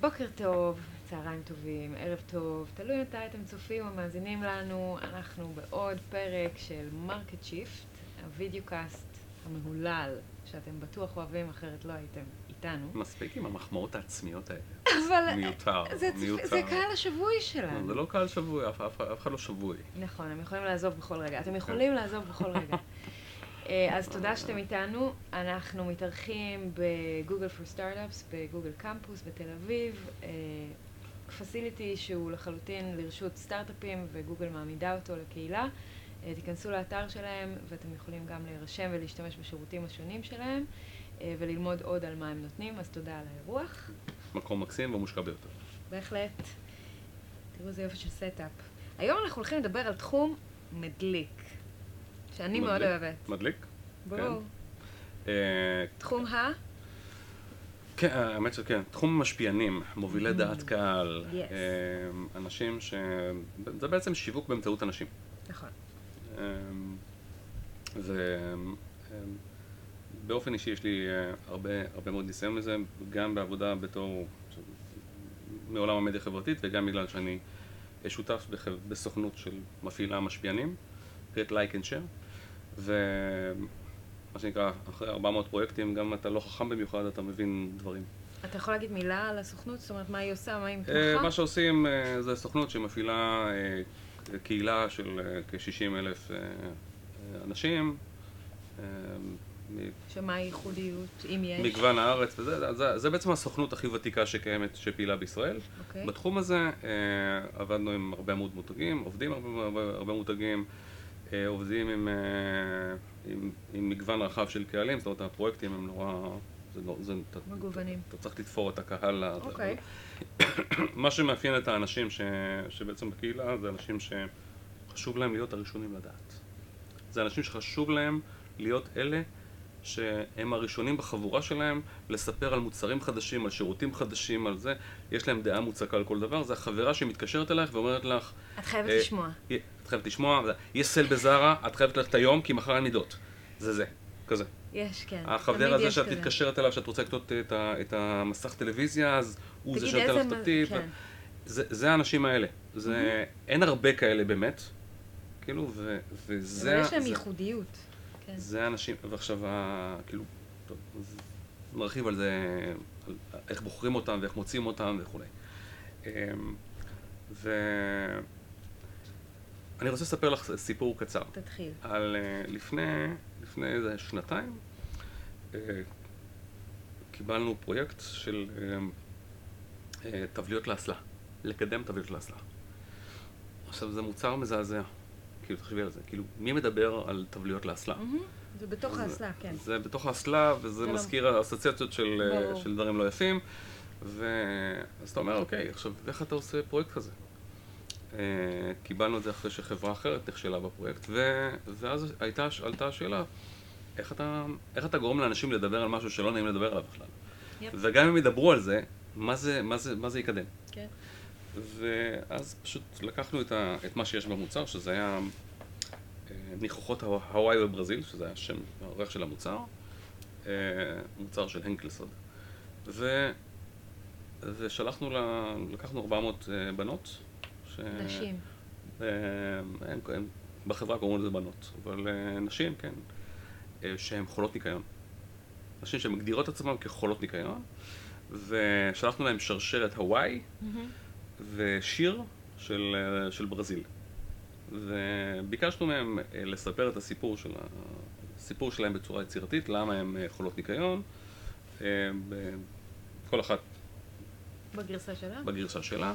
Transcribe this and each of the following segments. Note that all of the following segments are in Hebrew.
בוקר טוב, צהריים טובים, ערב טוב, תלוי מתי אתם צופים או מאזינים לנו, אנחנו בעוד פרק של Market Shift, ה videocast המהולל, שאתם בטוח אוהבים, אחרת לא הייתם איתנו. מספיק עם המחמאות העצמיות האלה. אבל מיותר, זה, מיותר. זה קהל השבוי לא, שלנו. זה לא קהל שבוי, אף, אף, אף אחד לא שבוי. נכון, הם יכולים לעזוב בכל רגע. אתם יכולים לעזוב בכל רגע. אה, אז תודה שאתם איתנו. אנחנו מתארחים ב Google for Startups, ב Google Campus בתל אביב. facility שהוא לחלוטין לרשות סטארט-אפים וגוגל מעמידה אותו לקהילה. אה, תיכנסו לאתר שלהם ואתם יכולים גם להירשם ולהשתמש בשירותים השונים שלהם אה, וללמוד עוד על מה הם נותנים, אז תודה על האירוח. מקום מקסים ומושקע ביותר. בהחלט. תראו איזה יופי של setup. היום אנחנו הולכים לדבר על תחום מדליק, שאני מאוד מדליק? אוהבת. מדליק? ברור. אה, תחום ה... כן, האמת שכן, תחום משפיענים, מובילי Mm. דעת קהל, Yes. אה, אנשים ש... זה בעצם שיווק באמצעות אנשים. נכון. ובאופן אישי יש לי אה, הרבה, הרבה מאוד ניסיון בזה, גם בעבודה בתור, מעולם המדיה החברתית וגם בגלל שאני שותף בסוכנות של מפעילה משפיענים, נקראת Like and Share, ומה שנקרא, אחרי 400 פרויקטים, גם אם אתה לא חכם במיוחד, אתה מבין דברים. אתה יכול להגיד מילה על הסוכנות? זאת אומרת, מה היא עושה? מה היא אה, מתמחה? מה שעושים אה, זה סוכנות שמפעילה אה, קהילה של כ-60 אלף אה, אנשים, אה, שמה הייחודיות, אם יש? מגוון הארץ, וזה זה, זה, זה בעצם הסוכנות הכי ותיקה שקיימת, שפעילה בישראל. אוקיי. בתחום הזה אה, עבדנו עם הרבה מאוד מותגים, עובדים עם הרבה, הרבה, הרבה מותגים, אה, עובדים עם, אה, עם, עם מגוון רחב של קהלים, זאת אומרת הפרויקטים הם נורא... זה, לא- זה, אתה, מגוונים. אתה צריך לתפור את הקהל. אוקיי. מה שמאפיין את האנשים ש, שבעצם בקהילה זה אנשים שחשוב להם להיות הראשונים לדעת. זה אנשים שחשוב להם להיות אלה שהם הראשונים בחבורה שלהם לספר על מוצרים חדשים, על שירותים חדשים, על זה. יש להם דעה מוצקה על כל דבר. זה החברה שמתקשרת אלייך ואומרת לך, את חייבת אה, לשמוע. את חייבת לשמוע, יש סל בזארה, את חייבת ללכת היום כי מחר אין מידות. זה זה, כזה. יש, כן. החבר הזה שאת כזה. מתקשרת אליו, שאת רוצה לקנות את, ה, את המסך טלוויזיה, אז הוא זה שנותן לך את הטיפ. כן. זה, זה האנשים האלה. זה, אין הרבה כאלה באמת, כאילו, ו, וזה... אבל יש להם זה- ייחודיות. כן. זה האנשים, ועכשיו, כאילו, טוב, אז נרחיב על זה, על איך בוחרים אותם ואיך מוצאים אותם וכולי. אמ, ו... אני רוצה לספר לך סיפור קצר. תתחיל. על אה, לפני, לפני איזה שנתיים, אה, קיבלנו פרויקט של אה, אה, תבליות לאסלה, לקדם תבליות לאסלה. עכשיו זה מוצר מזעזע, כאילו תחשבי על זה, כאילו מי מדבר על תבליות לאסלה? זה בתוך האסלה, כן. זה בתוך האסלה, וזה זה מזכיר אסוציאציות של, אה. של דברים לא יפים. ואז אתה אומר, אוקיי, עכשיו, איך אתה עושה פרויקט כזה? אה, קיבלנו את זה אחרי שחברה אחרת נכשלה בפרויקט, ו... ואז הייתה, עלתה השאלה, איך אתה, איך אתה גורם לאנשים לדבר על משהו שלא נעים לדבר עליו בכלל? יפ. וגם אם ידברו על זה, מה זה, מה זה, מה זה יקדם? כן. ואז פשוט לקחנו את, ה, את מה שיש במוצר, שזה היה אה, ניחוחות הוו- הוואי בברזיל, שזה היה שם העורך של המוצר, אה, מוצר של הנקלסוד. ו, ושלחנו, לה, לקחנו 400 אה, בנות. ש, נשים. הם, הם, בחברה קוראים לזה בנות, אבל נשים, כן, שהן חולות ניקיון. נשים שמגדירות עצמן כחולות ניקיון, ושלחנו להם שרשרת הוואי, מהמם. ושיר של, אה, של ברזיל. וביקשנו מהם אה, לספר את הסיפור, של. הסיפור שלהם בצורה יצירתית, למה הם אה, חולות ניקיון, כל אחת בגרסה שלה? בגרסה שלה,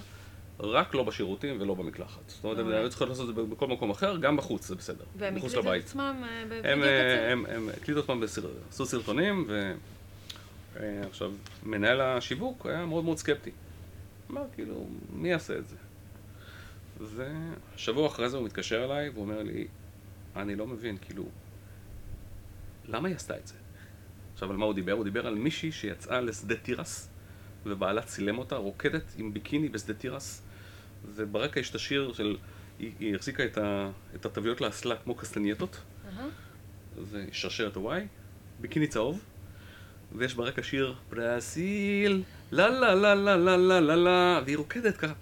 רק לא בשירותים ולא במקלחת. זאת אומרת, הם מעולה. היו צריכות לעשות את זה בכל מקום אחר, גם בחוץ, זה בסדר. והם הקליטו את. עצמם אה, קצר? הם, הקליטו אותם, בסר... עשו סרטונים, ו... אה, עכשיו, מנהל השיווק היה מאוד מאוד סקפטי. אמר, כאילו, מי יעשה את זה? ושבוע אחרי זה הוא מתקשר אליי והוא אומר לי, אני לא מבין, כאילו, למה היא עשתה את זה? עכשיו, על מה הוא דיבר? הוא דיבר על מישהי שיצאה לשדה תירס, ובעלה צילם אותה רוקדת עם ביקיני בשדה תירס, וברקע יש את השיר של... היא, היא החזיקה את, ה, את התוויות לאסלה כמו קסטנייטות, אהה. זה שרשרת הוואי, ביקיני צהוב, ויש ברקע שיר ברסיל, לה לה לה לה לה לה לה לה, והיא רוקדת ככה.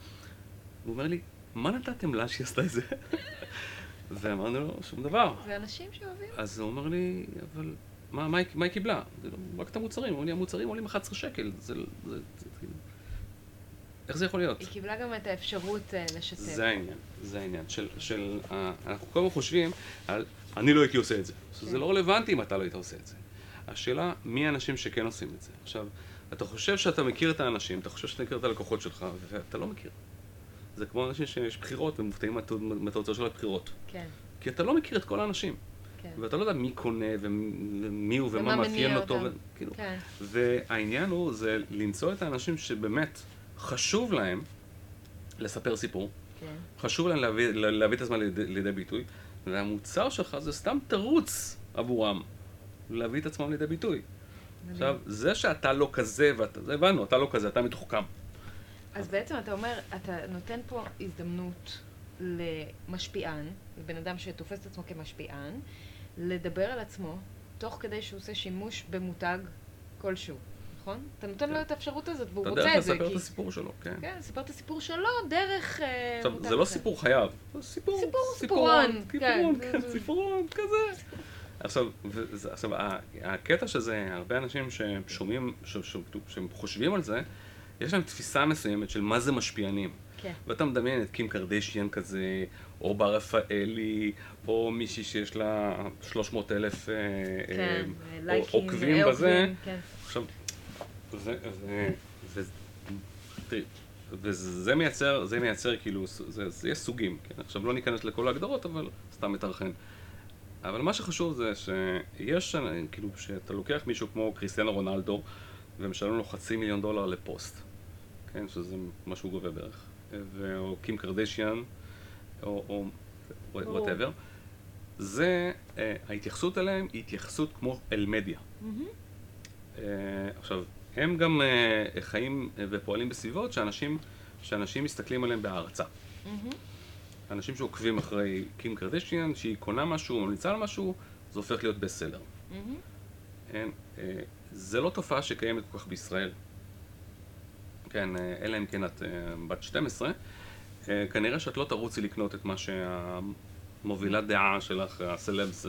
הוא אומר לי, מה נתתם לה שהיא עשתה את זה? ואמרנו לו, שום דבר. זה אנשים שאוהבים. אז הוא אומר לי, אבל מה, מה, מה היא קיבלה? זה לא, רק את המוצרים. הוא אומר לי, המוצרים עולים 11 שקל. זה, זה, זה, כאילו... איך זה יכול להיות? היא קיבלה גם את האפשרות אה, לשתף. זה העניין, זה העניין. של, של, אה, אנחנו כל הזמן חושבים על, אני לא הייתי עושה את זה. כן. זה לא רלוונטי אם אתה לא היית עושה את זה. השאלה, מי האנשים שכן עושים את זה? עכשיו, אתה חושב שאתה מכיר את האנשים, אתה חושב שאתה מכיר את הלקוחות שלך, ואתה לא מכיר. זה כמו אנשים שיש בחירות ומופתעים מהתוצ- מהתוצאות של הבחירות. כן, כי אתה לא מכיר את כל האנשים. כן. ואתה לא יודע מי קונה ומי הוא ומה ומה מניע מאפיין אותו. אותם. ו- כאילו. כן. והעניין הוא זה למצוא את האנשים שבאמת חשוב להם לספר סיפור, כן. חשוב להם להביא, להביא את הזמן לידי, לידי ביטוי, והמוצר שלך זה סתם תירוץ עבורם להביא את עצמם לידי ביטוי. עכשיו, זה שאתה לא כזה, ואתה, זה הבנו, אתה לא כזה, אתה מתוחכם. אז בעצם אתה אומר, אתה נותן פה הזדמנות למשפיען, לבן אדם שתופס את עצמו כמשפיען, לדבר על עצמו, תוך כדי שהוא עושה שימוש במותג כלשהו, נכון? אתה נותן לו כן. את האפשרות הזאת, והוא אתה רוצה את זה. לספר את הסיפור שלו, כן. כן, לספר את הסיפור שלו דרך אה, עכשיו, מותג זה לא. סיפור חייו, זה סיפור, סיפור, סיפורון, סיפורון, כן. כן, סיפורון, כזה. עכשיו, וזה- עכשיו, הקטע שזה, הרבה אנשים ששומעים, ש- ש- שהם חושבים על זה, יש להם תפיסה מסוימת של מה זה משפיענים. כן. ואתה מדמיין את קים קרדשיאן כזה, או בר רפאלי, או מישהי שיש לה 300 אלף אה, כן, אה, לייקים, עוקבים אה, בזה. כן. עכשיו, זה, זה, זה, תראי, וזה מייצר, זה מייצר כאילו, זה, זה יש סוגים, כן? עכשיו לא ניכנס לכל ההגדרות, אבל סתם מטרחן. אבל מה שחשוב זה שיש, כאילו, שאתה לוקח מישהו כמו קריסטיאנו רונלדו ומשלם לו חצי מיליון דולר לפוסט, כן? שזה מה שהוא גובה בערך. ו- או קים קרדשיאן, או. whatever. זה, אה, ההתייחסות אליהם היא התייחסות כמו אל מדיה. אה, עכשיו, הם גם אה, חיים ופועלים בסביבות שאנשים, שאנשים מסתכלים עליהם בהערצה. מהמם. אנשים שעוקבים אחרי קים קרדשיאן, שהיא קונה משהו, ממליצה על משהו, זה הופך להיות בסט-סלר. מהמם. כן? אה, זה לא תופעה שקיימת כל כך בישראל. כן, אה, אלא אם כן את אה, בת 12, אה, כנראה שאת לא תרוצי לקנות את מה שהמובילת דעה שלך, הסלבס,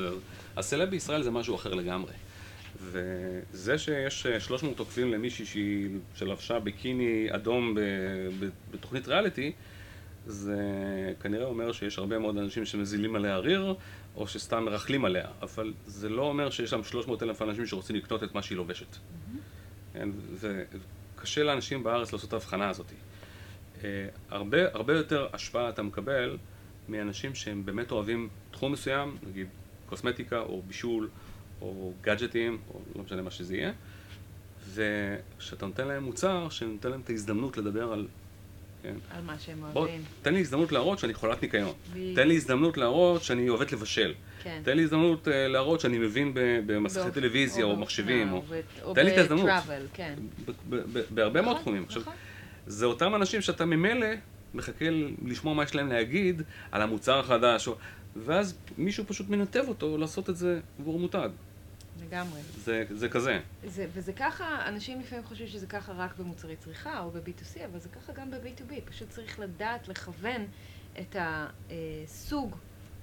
הסלב בישראל זה משהו אחר לגמרי. וזה שיש אה, 300 עוקבים למישהי שלבשה ביקיני אדום בתוכנית ריאליטי, זה כנראה אומר שיש הרבה מאוד אנשים שמזילים עליה ריר, או שסתם מרכלים עליה, אבל זה לא אומר שיש שם 300 אלף אנשים שרוצים לקנות את מה שהיא לובשת. כן, וקשה לאנשים בארץ לעשות את ההבחנה הזאת. אה, הרבה, הרבה יותר השפעה אתה מקבל מאנשים שהם באמת אוהבים תחום מסוים, נגיד קוסמטיקה או בישול או גאדג'טים, או לא משנה מה שזה יהיה, וכשאתה נותן להם מוצר שנותן להם את ההזדמנות לדבר על... כן, על מה שהם בוא, אוהבים. תן לי הזדמנות להראות שאני חולת ניקיון. תן לי הזדמנות להראות שאני אוהבת לבשל. כן. תן לי הזדמנות אה, להראות שאני מבין במסכי טלוויזיה או באופנה, מחשבים. או... ב- או תן לי את ההזדמנות. כן. בהרבה מאוד נכון, תחומים. עכשיו, נכון. זה אותם אנשים שאתה ממילא מחכה לשמוע מה יש להם להגיד על המוצר החדש, או... ואז מישהו פשוט מנתב אותו לעשות את זה עבור מותג. לגמרי. זה, זה כזה. זה, וזה ככה, אנשים לפעמים חושבים שזה ככה רק במוצרי צריכה או ב-B2C, אבל זה ככה גם ב-B2B. פשוט צריך לדעת לכוון את הסוג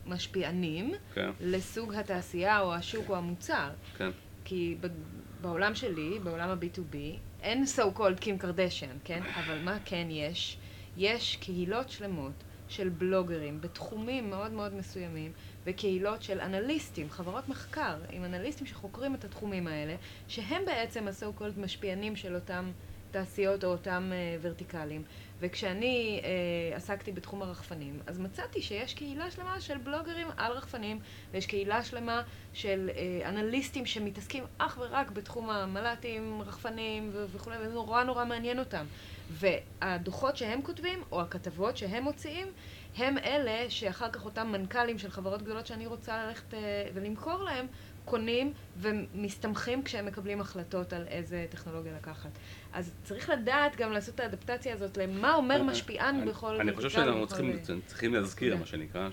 משפיענים כן, לסוג התעשייה או השוק או המוצר. כן. כי ב- בעולם שלי, בעולם ה-B2B, אין so called קים קרדשן, כן? אבל מה כן יש? יש קהילות שלמות של בלוגרים בתחומים מאוד מאוד מסוימים, וקהילות של אנליסטים, חברות מחקר עם אנליסטים שחוקרים את התחומים האלה, שהם בעצם ה-so called משפיענים של אותם תעשיות או אותם uh, ורטיקלים. וכשאני uh, עסקתי בתחום הרחפנים, אז מצאתי שיש קהילה שלמה של בלוגרים על רחפנים, ויש קהילה שלמה של uh, אנליסטים שמתעסקים אך ורק בתחום המל"טים, רחפנים ו- וכולי, וזה נורא נורא מעניין אותם. והדוחות שהם כותבים, או הכתבות שהם מוציאים, הם אלה שאחר כך אותם מנכ"לים של חברות גדולות שאני רוצה ללכת uh, ולמכור להם, קונים ומסתמכים כשהם מקבלים החלטות על איזה טכנולוגיה לקחת. אז צריך לדעת גם לעשות את האדפטציה הזאת למה אומר משפיען בכל אני חושב שאנחנו צריכים, צריכים להזכיר, כן. מה שנקרא,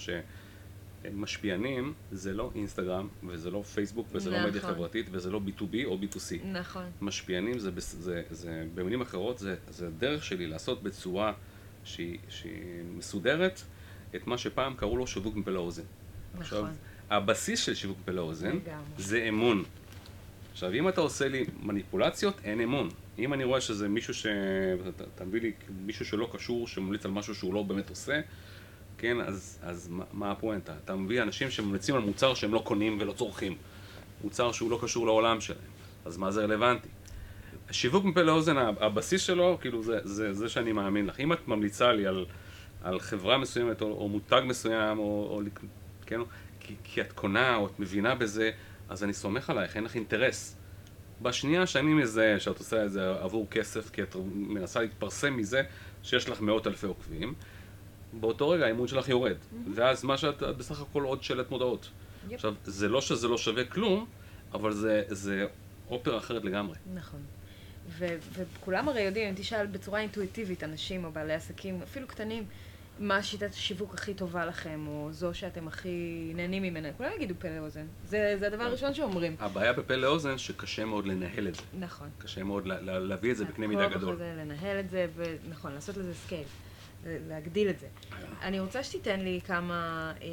משפיענים זה לא אינסטגרם, וזה לא פייסבוק, וזה לא מדיה נכון. חברתית, וזה לא B2B או B2C. נכון. משפיענים זה, בס- זה, זה במילים אחרות, זה, זה הדרך שלי לעשות בצורה שהיא, שהיא מסודרת את מה שפעם קראו לו שיווק מפה לאוזן. עכשיו, נכון. הבסיס של שיווק מפה לאוזן. זה אמון. עכשיו, אם אתה עושה לי מניפולציות, אין אמון. אם אני רואה שזה מישהו ש... אתה- אתה מביא לי מישהו שלא קשור, שממליץ על משהו שהוא לא באמת עושה, כן, אז, אז מה, מה הפואנטה? אתה מביא אנשים שממליצים על מוצר שהם לא קונים ולא צורכים. מוצר שהוא לא קשור לעולם שלהם. אז מה זה רלוונטי? שיווק מפה לאוזן, הבסיס שלו, כאילו, זה, זה, זה שאני מאמין לך. אם את ממליצה לי על, על חברה מסוימת, או, או מותג מסוים, או, או כן, כי, כי את קונה, או את מבינה בזה, אז אני סומך עלייך, אין לך אינטרס. בשנייה שאני מזהה שאת עושה את זה עבור כסף, כי את מנסה להתפרסם מזה שיש לך מאות אלפי עוקבים, באותו רגע האמון שלך יורד. ואז מה שאת, את בסך הכל עוד שלט מודעות. יפ. עכשיו, זה לא שזה לא שווה כלום, אבל זה, זה אופרה אחרת לגמרי. נכון. ו- וכולם הרי יודעים, אם תשאל בצורה אינטואיטיבית אנשים או בעלי עסקים, אפילו קטנים, מה שיטת השיווק הכי טובה לכם, או זו שאתם הכי נהנים ממנה, כולם יגידו פה לאוזן. זה, זה הדבר הראשון שאומרים. הבעיה בפה לאוזן שקשה מאוד לנהל את זה. נכון. קשה מאוד לה- לה- להביא את זה בקנה מידה גדול. זה, לנהל את זה, ונכון, לעשות לזה scale, להגדיל את זה. אני רוצה שתיתן לי כמה, אמ,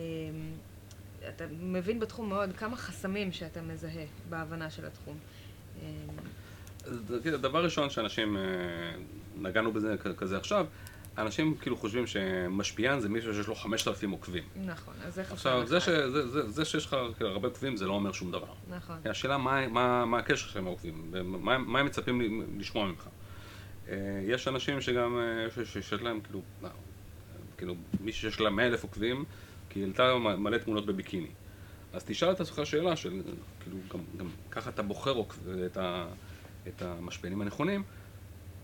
אתה מבין בתחום מאוד, כמה חסמים שאתה מזהה בהבנה של התחום. דבר ראשון שאנשים, אה, נגענו בזה כזה עכשיו, אנשים כאילו חושבים שמשפיען זה מישהו שיש לו 5,000 עוקבים. נכון, אז איך עכשיו, זה? ש, זה, זה, זה שיש לך כאילו, הרבה עוקבים זה לא אומר שום דבר. נכון. השאלה מה, מה, מה הקשר שלך עם העוקבים, ומה מה הם מצפים לשמוע ממך. אה, יש אנשים שגם, אה, שיש להם כאילו, מה, כאילו, מישהו שיש לה 100 אלף עוקבים, כי העלתה מלא תמונות בביקיני. אז תשאל את עצמך שאלה של, כאילו, גם, גם ככה אתה בוחר את, ה, את המשפיענים הנכונים,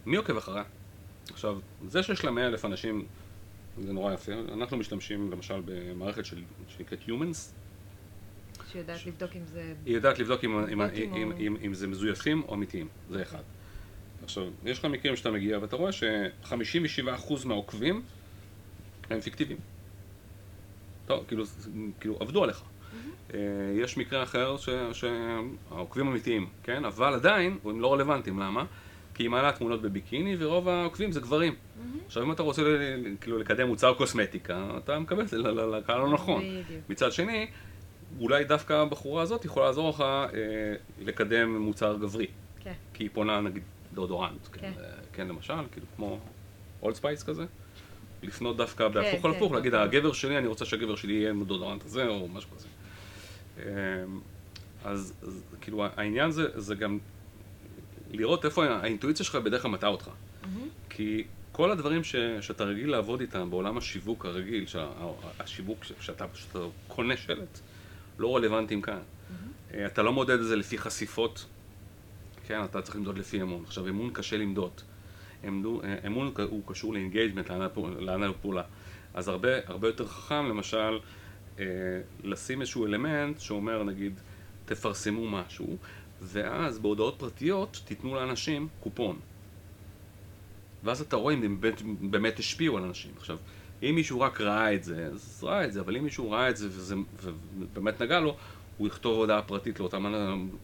מי עוקב אחריה? עכשיו, זה שיש לה 100 אלף אנשים, זה נורא יפה. אנחנו משתמשים למשל במערכת של- שנקראת Humans, שיודעת לבדוק אם זה... היא יודעת לבדוק אם, אם, בוטים אם, או- אם, אם זה מזויפים או אמיתיים, זה אחד. עכשיו, יש לך מקרים שאתה מגיע ואתה רואה ש-57% מהעוקבים הם פיקטיביים. טוב, כאילו, כאילו עבדו עליך. אה, יש מקרה אחר ש- שהעוקבים אמיתיים, כן? אבל עדיין הם לא רלוונטיים, למה? כי היא מעלה תמונות בביקיני ורוב העוקבים זה גברים. עכשיו אם אתה רוצה כאילו לקדם מוצר קוסמטיקה, אתה מקבל את זה לקהל לא נכון. בדיוק. מצד שני, אולי דווקא הבחורה הזאת יכולה לעזור לך אה, לקדם מוצר גברי. כן. כי היא פונה נגיד דאודורנט, כן, כן. אה, כן למשל, כאילו כמו Old Spice כזה. לפנות דווקא בהפוך כן, על הפוך, להגיד. הגבר שלי, אני רוצה שהגבר שלי יהיה עם הדאודורנט הזה, או משהו כזה. אה, אז, אז כאילו העניין זה, זה גם לראות איפה האינטואיציה שלך בדרך כלל מטעה אותך. מהמם. כי כל הדברים ש, שאתה רגיל לעבוד איתם בעולם השיווק הרגיל, שה, השיווק ש- שאתה, שאתה קונה שלט, לא רלוונטיים כאן. אה, אתה לא מודד את זה לפי חשיפות, כן, אתה צריך למדוד לפי אמון. עכשיו, אמון קשה למדוד. אמון, אה, אמון הוא קשור ל engagement, להנעה לפעולה. אז הרבה, הרבה יותר חכם, למשל, לשים איזשהו אלמנט שאומר, נגיד, תפרסמו משהו, ואז בהודעות פרטיות תיתנו לאנשים קופון. ואז אתה רואה אם הם באמת, באמת השפיעו על אנשים. עכשיו, אם מישהו רק ראה את זה, אז ראה את זה, אבל אם מישהו ראה את זה וזה ובאמת נגע לו, הוא יכתוב הודעה פרטית לאותה,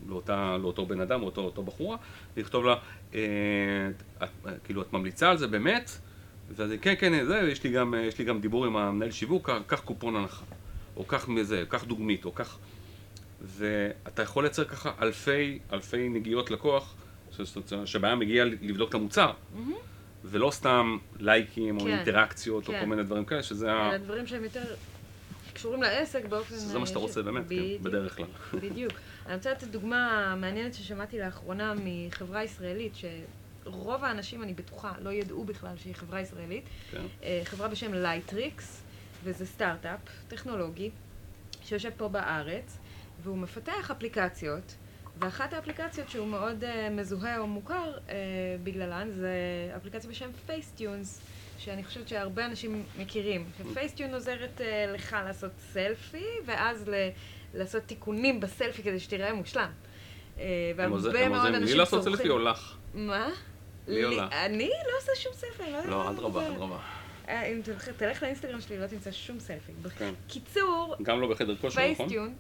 לאותה, לאותו בן אדם, לאותו, לאותו בחורה, ויכתוב לה, אה, את, כאילו, את ממליצה על זה באמת? ואז כן, כן, זה, יש לי גם, יש לי גם דיבור עם המנהל שיווק, קח קופון הנחה, או קח מזה, קח דוגמית, או קח... ואתה יכול לייצר ככה אלפי, אלפי נגיעות לקוח, ש- ש- שבהם מגיע לבדוק את המוצר. מהמם. ולא סתם לייקים או כן, אינטראקציות או כן. כל מיני דברים כאלה, שזה ה... אלה דברים שהם יותר קשורים לעסק באופן... שזה מה שאתה רוצה באמת, כן, בדרך כלל. בדיוק. אני רוצה לתת דוגמה מעניינת ששמעתי לאחרונה מחברה ישראלית, שרוב האנשים, אני בטוחה, לא ידעו בכלל שהיא חברה ישראלית. כן. אה, חברה בשם Lightricks, וזה סטארט-אפ טכנולוגי שיושב פה בארץ, והוא מפתח אפליקציות, ואחת האפליקציות שהוא מאוד אה, מזוהה או מוכר אה, בגללן זה אפליקציה בשם Facetune, שאני חושבת שהרבה אנשים מכירים. ש Facetune עוזרת אה, לך לעשות סלפי, ואז ל- לעשות תיקונים בסלפי כדי שתראה מושלם. Uh, והרבה מאוד עוזרים לי אנשים לעשות צורכים- סלפי או לך? מה? לי או לי- לך? אני לא עושה שום סלפי, לא יודעת לא, אדרבה. אדרבה. אה, אם תלך, לאינסטגרם שלי, לא תמצא שום סלפי. כן. בקיצור, גם לא בחדר כושר, נכון? פייסטיון,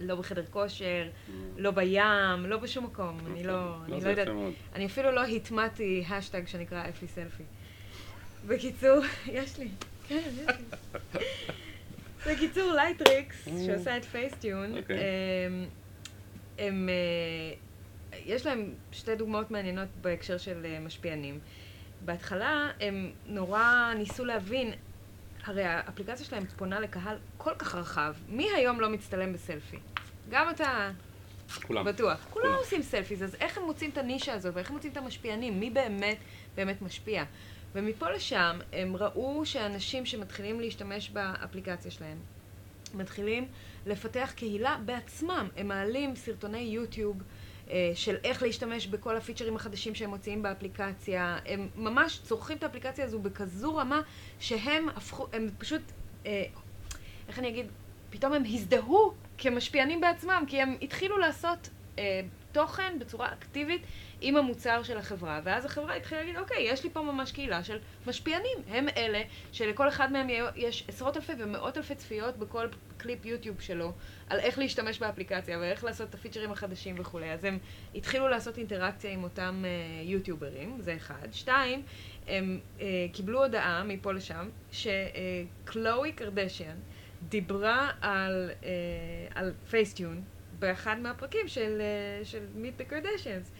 לא בחדר כושר, לא בים, לא בשום מקום. אני לא, לא, אני לא יפה יודעת. אני אפילו לא הטמעתי השטג שנקרא אפי סלפי. בקיצור, יש לי, כן, יש לי. בקיצור, Lightricks, שעושה את Facetune, אוקיי. הם, הם, אה, יש להם שתי דוגמאות מעניינות בהקשר של אה, משפיענים. בהתחלה הם נורא ניסו להבין, הרי האפליקציה שלהם פונה לקהל כל כך רחב, מי היום לא מצטלם בסלפי? גם אתה כולם. בטוח. כולם כולם. עושים selfies, אז איך הם מוצאים את הנישה הזאת, ואיך הם מוצאים את המשפיענים? מי באמת באמת משפיע? ומפה לשם הם ראו שאנשים שמתחילים להשתמש באפליקציה שלהם, מתחילים לפתח קהילה בעצמם. הם מעלים סרטוני יוטיוב של איך להשתמש בכל הפיצ'רים החדשים שהם מוציאים באפליקציה. הם ממש צורכים את האפליקציה הזו בכזו רמה שהם הפכו, הם פשוט, אה, איך אני אגיד, פתאום הם הזדהו כמשפיענים בעצמם, כי הם התחילו לעשות אה, תוכן בצורה אקטיבית עם המוצר של החברה, ואז החברה התחילה להגיד, אוקיי, יש לי פה ממש קהילה של משפיענים. הם אלה שלכל אחד מהם יש עשרות אלפי ומאות אלפי צפיות בכל קליפ יוטיוב שלו, על איך להשתמש באפליקציה ואיך לעשות את הפיצ'רים החדשים וכולי. אז הם התחילו לעשות אינטראקציה עם אותם אה, יוטיוברים, זה אחד. שתיים, הם אה, קיבלו הודעה מפה לשם, שקלואי קרדשיאן דיברה על, אה, על פייסטיון באחד מהפרקים של, אה, של Meet the Kardashians.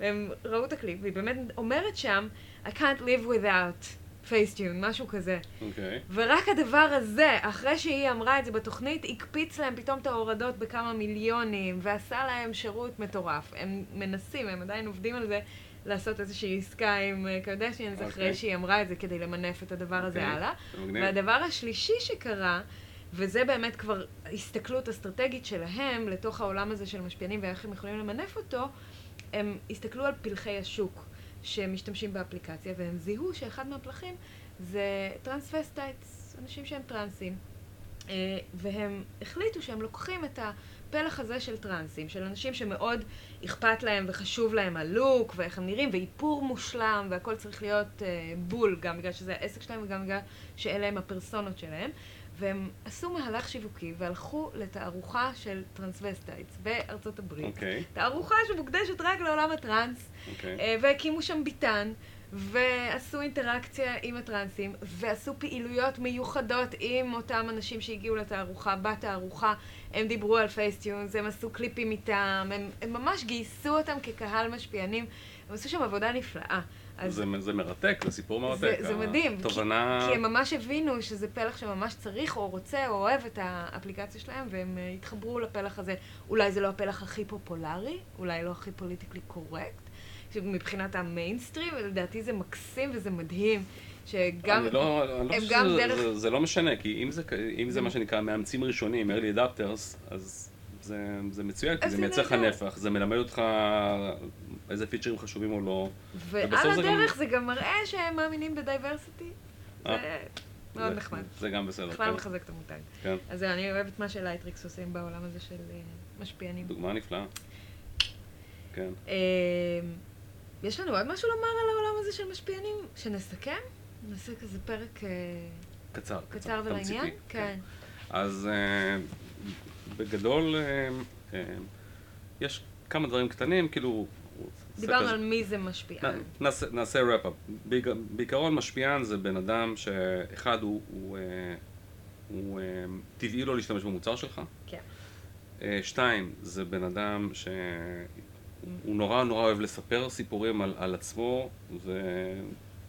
והם ראו את הקליפ, והיא באמת אומרת שם, I can't live without פייסטיון, משהו כזה. אוקיי. ורק הדבר הזה, אחרי שהיא אמרה את זה בתוכנית, הקפיץ להם פתאום את ההורדות בכמה מיליונים, ועשה להם שירות מטורף. הם מנסים, הם עדיין עובדים על זה, לעשות איזושהי עסקה עם קרדשיאנס אוקיי. אחרי שהיא אמרה את זה, כדי למנף את הדבר הזה אוקיי. הלאה. מגניב. והדבר השלישי שקרה, וזה באמת כבר הסתכלות אסטרטגית שלהם לתוך העולם הזה של משפיענים ואיך הם יכולים למנף אותו, הם הסתכלו על פלחי השוק שמשתמשים באפליקציה, והם זיהו שאחד מהפלחים זה transvestites, אנשים שהם טרנסים. אה, והם החליטו שהם לוקחים את הפלח הזה של טרנסים, של אנשים שמאוד אכפת להם וחשוב להם הלוק ואיך הם נראים, ואיפור מושלם, והכל צריך להיות אה, בול, גם בגלל שזה העסק שלהם וגם בגלל שאלה הם הפרסונות שלהם. והם עשו מהלך שיווקי והלכו לתערוכה של transvestites בארצות הברית. אוקיי. תערוכה שמוקדשת רק לעולם הטרנס, אוקיי. אה, והקימו שם ביתן, ועשו אינטראקציה עם הטרנסים, ועשו פעילויות מיוחדות עם אותם אנשים שהגיעו לתערוכה, בתערוכה, הם דיברו על Facetune, הם עשו קליפים איתם, הם, הם ממש גייסו אותם כקהל משפיענים, הם עשו שם עבודה נפלאה. אז זה, זה מרתק, זה סיפור מרתק. זה, זה מדהים, תובנה... כי, כי הם ממש הבינו שזה פלח שממש צריך או רוצה או אוהב את האפליקציה שלהם, והם אה, התחברו לפלח הזה. אולי זה לא הפלח הכי פופולרי, אולי לא הכי פוליטיקלי קורקט, מבחינת המיינסטרים, ולדעתי זה מקסים וזה מדהים, שגם... אני לא, אני לא חושב גם שזה דרך- זה, זה לא משנה, כי אם זה, אם זה מה שנקרא מאמצים ראשונים, early adopters, אז זה, זה מצוין, כי זה מייצר לך. נפח, זה מלמד אותך איזה פיצ'רים חשובים או לא. ועל זה גם- הדרך זה גם מראה שהם מאמינים ב diversity. זה אה. מאוד זה- נחמד. זה גם בסדר. בכלל כן. מחזק את המותג. כן. אז אני אוהבת מה שלייטריקס עושים בעולם הזה של אה, משפיענים. דוגמה נפלאה. כן. אה, יש לנו עוד משהו לומר על העולם הזה של משפיענים? שנסכם? נעשה כזה פרק אה, קצר. קצר. ולעניין? כן. אז אה, בגדול, אה, אה, יש כמה דברים קטנים, כאילו... דיברנו על מי זה משפיען. נעשה- נעשה ראפ-אפ. בעיק- בעיקרון משפיען זה בן אדם שאחד הוא, הוא, אה, הוא אה, טבעי לו להשתמש במוצר שלך. כן. אה, שתיים, זה בן אדם שהוא נורא נורא אוהב לספר סיפורים על, על עצמו,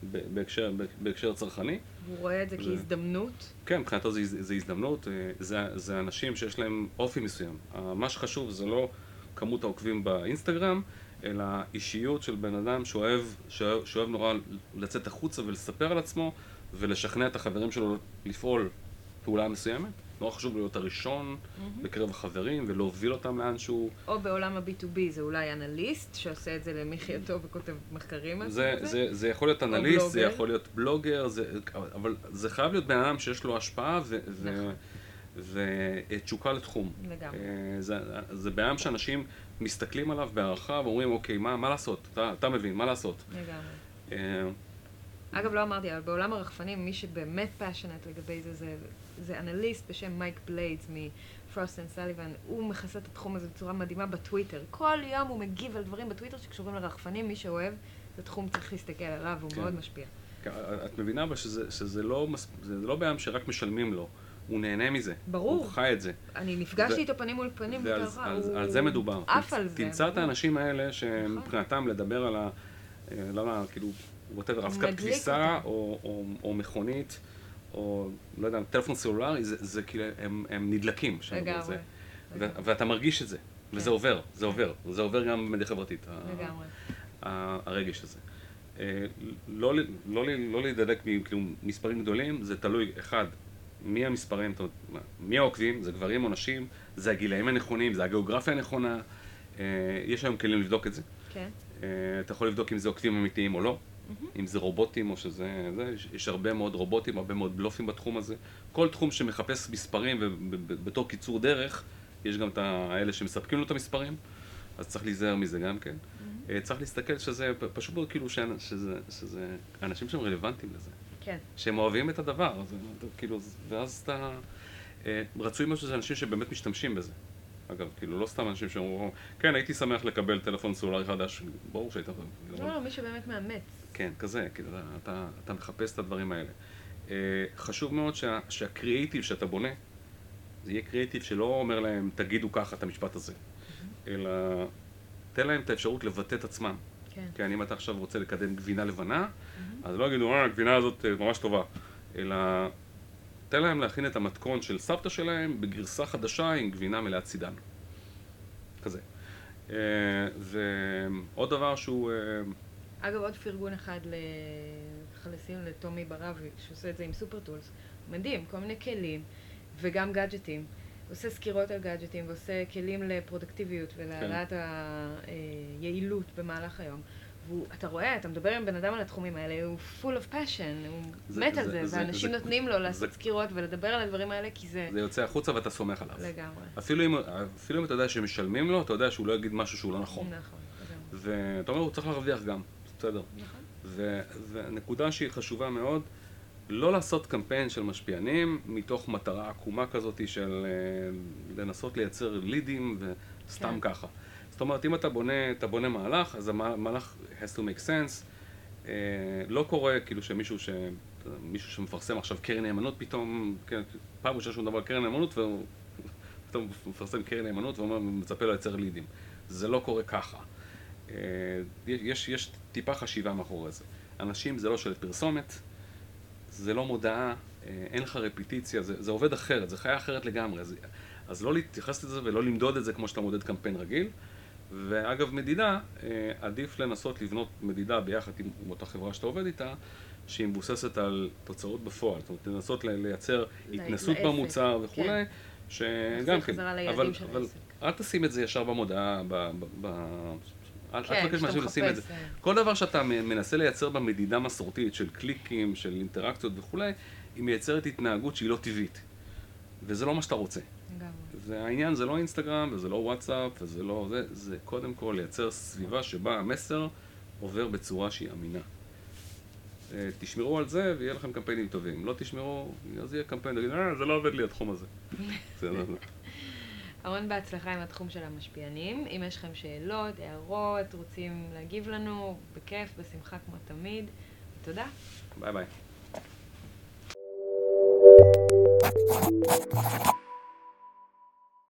ובהקשר בהקשר צרכני. הוא רואה את זה זה- כהזדמנות. כן, מבחינתו זה, זה הזדמנות, זה, זה אנשים שיש להם אופי מסוים. מה שחשוב זה לא כמות העוקבים באינסטגרם, אלא אישיות של בן אדם שאוהב, שאוהב, שאוהב נורא לצאת החוצה ולספר על עצמו ולשכנע את החברים שלו לפעול פעולה מסוימת. נורא חשוב להיות הראשון בקרב החברים ולהוביל אותם לאנשהו. או בעולם ה-B2B זה אולי אנליסט שעושה את זה למחייתו וכותב מחקרים על זה, זה. זה, זה יכול להיות אנליסט, זה. יכול להיות בלוגר, זה, אבל זה חייב להיות בן אדם שיש לו השפעה ו, נכון. ותשוקה לתחום. לגמרי. אה, זה, זה אדם שאנשים מסתכלים עליו בהערכה ואומרים, אוקיי, מה, מה לעשות? אתה, אתה מבין, מה לעשות? לגמרי. אה, אגב, לא אמרתי, אבל בעולם הרחפנים, מי שבאמת passionate לגבי זה, זה, זה אנליסט בשם מייק בליידס מ Frost and Sullivan. הוא מכסה את התחום הזה בצורה מדהימה בטוויטר. כל יום הוא מגיב על דברים בטוויטר שקשורים לרחפנים, מי שאוהב, זה תחום צריך להסתכל עליו, הוא כן. מאוד משפיע. כן, את מבינה אבל שזה, שזה לא, זה לא בעיה שרק משלמים לו, הוא נהנה מזה. ברור. הוא חי את זה. אני נפגשתי איתו פנים מול פנים ועל בתערוכה, על, הוא על זה מדובר. עף על זה. תמצא את. האנשים האלה שמבחינתם לדבר על ה... אה, לא יודע, כאילו, ווטאבר, הוא אבקת כביסה. או, או, או מכונית, או לא יודע, טלפון סלולרי, זה, זה כאילו, הם, הם נדלקים. לגמרי. ואתה מרגיש את זה, וזה כן. עובר, זה עובר, זה עובר גם במדיה חברתית. לגמרי. הרגש הזה. אה, לא, לא, לא להידלק כאילו, מספרים גדולים, זה תלוי, אחד, מי המספרים, זאת אומרת, מי העוקבים, זה גברים או נשים, זה הגילאים הנכונים, זה הגיאוגרפיה הנכונה, אה, יש היום כלים לבדוק את זה. כן. אה, אתה יכול לבדוק אם זה עוקבים אמיתיים או לא, אם זה רובוטים או שזה... זה, יש, הרבה מאוד רובוטים, הרבה מאוד בלופים בתחום הזה. כל תחום שמחפש מספרים ובתור קיצור דרך, יש גם את האלה שמספקים לו את המספרים, אז צריך להיזהר מזה גם כן. אה, צריך להסתכל שזה פשוט כאילו שזה, שזה אנשים שהם רלוונטיים לזה, כן. שהם אוהבים את הדבר, אז כאילו, ואז אתה... אה, רצוי מאוד שזה אנשים שבאמת משתמשים בזה. אגב, כאילו, לא סתם אנשים שאומרים, כן, הייתי שמח לקבל טלפון סלולרי חדש, ברור שהיית... לא, לא, מי שבאמת מאמץ. כן, כזה, כאילו, אתה, אתה, אתה מחפש את הדברים האלה. אה, חשוב מאוד שה, שהקריאיטיב שאתה בונה, זה יהיה קריאיטיב שלא אומר להם, תגידו ככה את המשפט הזה, אלא תן להם את האפשרות לבטא את עצמם. כן. כן, אם אתה עכשיו רוצה לקדם גבינה לבנה, אז לא יגידו, אה, הגבינה הזאת אה, ממש טובה, אלא תן להם להכין את המתכון של סבתא שלהם בגרסה חדשה עם גבינה מלאת סידן. כזה. אה, ועוד דבר שהוא... אה, אגב, עוד פרגון אחד לחלסים לטומי ברבי, שעושה את זה עם Super Tools. מדהים, כל מיני כלים, וגם גאדג'טים. עושה סקירות על גאדג'טים, ועושה כלים לפרודקטיביות ולהעלאת היעילות במהלך היום. ואתה רואה, אתה מדבר עם בן אדם על התחומים האלה, הוא full of passion, הוא זה- מת זה- על זה, זה- ואנשים זה- נותנים לו זה- לעשות סקירות ולדבר על הדברים האלה, כי זה זה יוצא החוצה ואתה סומך עליו. לגמרי. אפילו אם, אפילו אם אתה יודע שמשלמים לו, אתה יודע שהוא לא יגיד משהו שהוא לא נכון. נכון, לגמרי. ואתה אומר, הוא צריך להרוויח גם, בסדר. נכון. ונקודה שהיא חשובה מאוד, לא לעשות קמפיין של משפיענים מתוך מטרה עקומה כזאת של אה, לנסות לייצר לידים וסתם כן. ככה. זאת אומרת, אם אתה בונה, אתה בונה מהלך, אז המהלך has to make sense. אה, לא קורה כאילו שמישהו ש... מישהו שמפרסם עכשיו קרן נאמנות פתאום, כן, פעם ראשונה שהוא מדבר על קרן נאמנות והוא פתאום מפרסם קרן נאמנות ואומר, מצפה לייצר לידים. זה לא קורה ככה. אה, יש, יש טיפה חשיבה מאחורי זה. אנשים זה לא שלט פרסומת, זה לא מודעה, אה, אין לך רפיטיציה, זה, זה עובד אחרת, זה חיה אחרת לגמרי. אז, אז לא להתייחס לזה ולא למדוד את זה כמו שאתה מודד קמפיין רגיל. ואגב, מדידה, אה, עדיף לנסות לבנות מדידה ביחד עם, עם אותה חברה שאתה עובד איתה, שהיא מבוססת על תוצאות בפועל. זאת אומרת, לנסות לייצר התנסות לעסק, במוצר וכולי, כן. שגם כן, אבל, אבל. אל תשים את זה ישר במודעה, ב... ב, ב אל כן, תבקש מאנשים לשים את זה. אה. כל דבר שאתה מנסה לייצר במדידה מסורתית של קליקים, של אינטראקציות וכולי, היא מייצרת התנהגות שהיא לא טבעית. וזה לא מה שאתה רוצה. לגמרי. והעניין זה לא אינסטגרם, וזה לא וואטסאפ, וזה לא זה, זה קודם כל לייצר סביבה שבה המסר עובר בצורה שהיא אמינה. אה, תשמרו על זה ויהיה לכם קמפיינים טובים. לא תשמרו, אז יהיה קמפיין, תגיד, אה, זה לא עובד לי התחום הזה. בסדר. המון בהצלחה עם התחום של המשפיענים. אם יש לכם שאלות, הערות, רוצים להגיב לנו, בכיף, בשמחה כמו תמיד. תודה. ביי ביי.